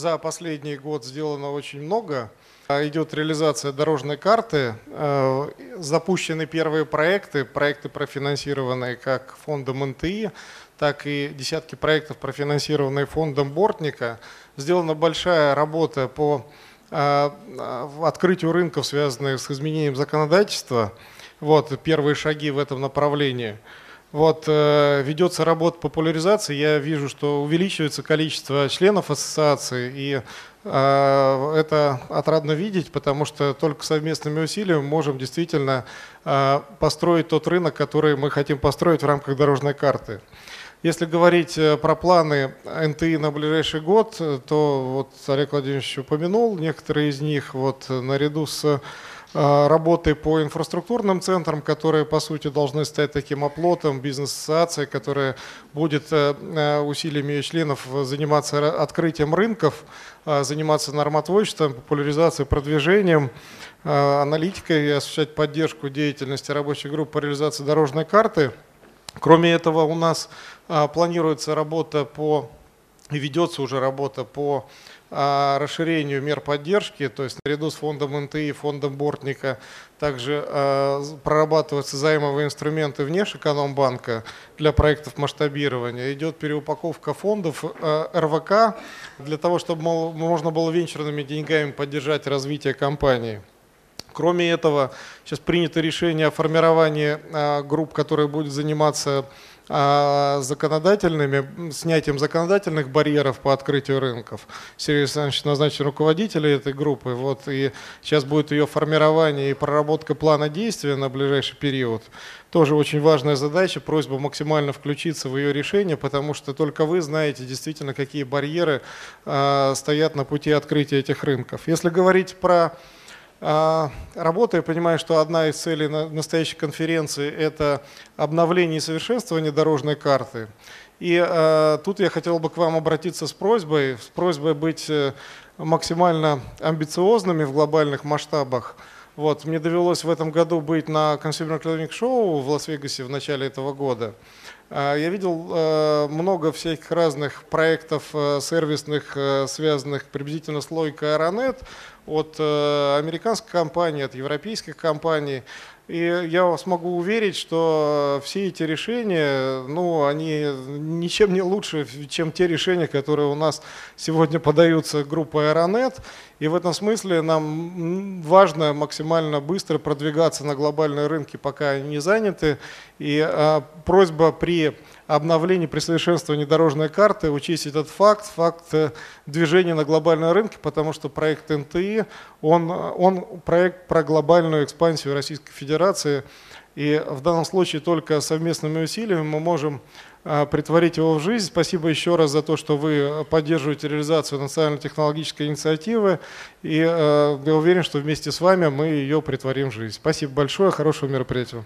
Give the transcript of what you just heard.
за последний год сделано очень много. Идет реализация дорожной карты, запущены первые проекты, проекты профинансированные как фондом НТИ, так и десятки проектов, профинансированные фондом Бортника. Сделана большая работа по открытию рынков, связанных с изменением законодательства. Вот первые шаги в этом направлении. Вот, э, ведется работа популяризации, я вижу, что увеличивается количество членов ассоциации, и э, это отрадно видеть, потому что только совместными усилиями можем действительно э, построить тот рынок, который мы хотим построить в рамках дорожной карты. Если говорить э, про планы НТИ на ближайший год, э, то вот Олег Владимирович упомянул некоторые из них, вот наряду с Э, работы по инфраструктурным центрам, которые, по сути, должны стать таким оплотом бизнес-ассоциации, которая будет э, э, усилиями ее членов заниматься открытием рынков, заниматься нормотворчеством, популяризацией, продвижением, аналитикой и осуществлять поддержку деятельности рабочей группы по реализации дорожной карты. Кроме этого, у нас планируется работа по и ведется уже работа по расширению мер поддержки, то есть наряду с фондом НТИ, фондом Бортника, также э, прорабатываются займовые инструменты вне Экономбанка для проектов масштабирования. Идет переупаковка фондов РВК для того, чтобы можно было венчурными деньгами поддержать развитие компании. Кроме этого, сейчас принято решение о формировании э, групп, которые будут заниматься а, законодательными, снятием законодательных барьеров по открытию рынков. Сергей Александрович назначен руководителем этой группы, вот, и сейчас будет ее формирование и проработка плана действия на ближайший период. Тоже очень важная задача, просьба максимально включиться в ее решение, потому что только вы знаете действительно, какие барьеры э, стоят на пути открытия этих рынков. Если говорить про а, работа, я понимаю, что одна из целей настоящей конференции – это обновление и совершенствование дорожной карты. И э, тут я хотел бы к вам обратиться с просьбой, с просьбой быть э, максимально амбициозными в глобальных масштабах. Вот, мне довелось в этом году быть на Consumer Electronic Show в Лас-Вегасе в начале этого года. А, я видел э, много всяких разных проектов э, сервисных, связанных приблизительно с логикой Aeronet от американских компаний, от европейских компаний. И я смогу уверить, что все эти решения, ну, они ничем не лучше, чем те решения, которые у нас сегодня подаются группой Aeronet. И в этом смысле нам важно максимально быстро продвигаться на глобальные рынки, пока они не заняты. И а, просьба при обновлении, при совершенствовании дорожной карты учесть этот факт, факт э, движения на глобальном рынке, потому что проект НТИ, он, он проект про глобальную экспансию Российской Федерации. И в данном случае только совместными усилиями мы можем а, притворить его в жизнь. Спасибо еще раз за то, что вы поддерживаете реализацию национально-технологической инициативы. И э, я уверен, что вместе с вами мы ее притворим в жизнь. Спасибо большое, хорошего мероприятия.